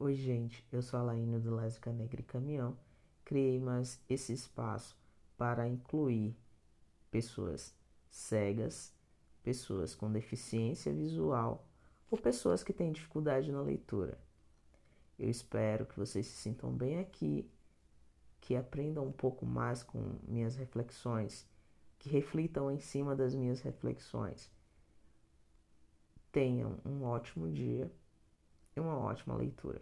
Oi, gente, eu sou a Laína do Lésica Negra e Caminhão. Criei mais esse espaço para incluir pessoas cegas, pessoas com deficiência visual ou pessoas que têm dificuldade na leitura. Eu espero que vocês se sintam bem aqui, que aprendam um pouco mais com minhas reflexões, que reflitam em cima das minhas reflexões. Tenham um ótimo dia uma ótima leitura.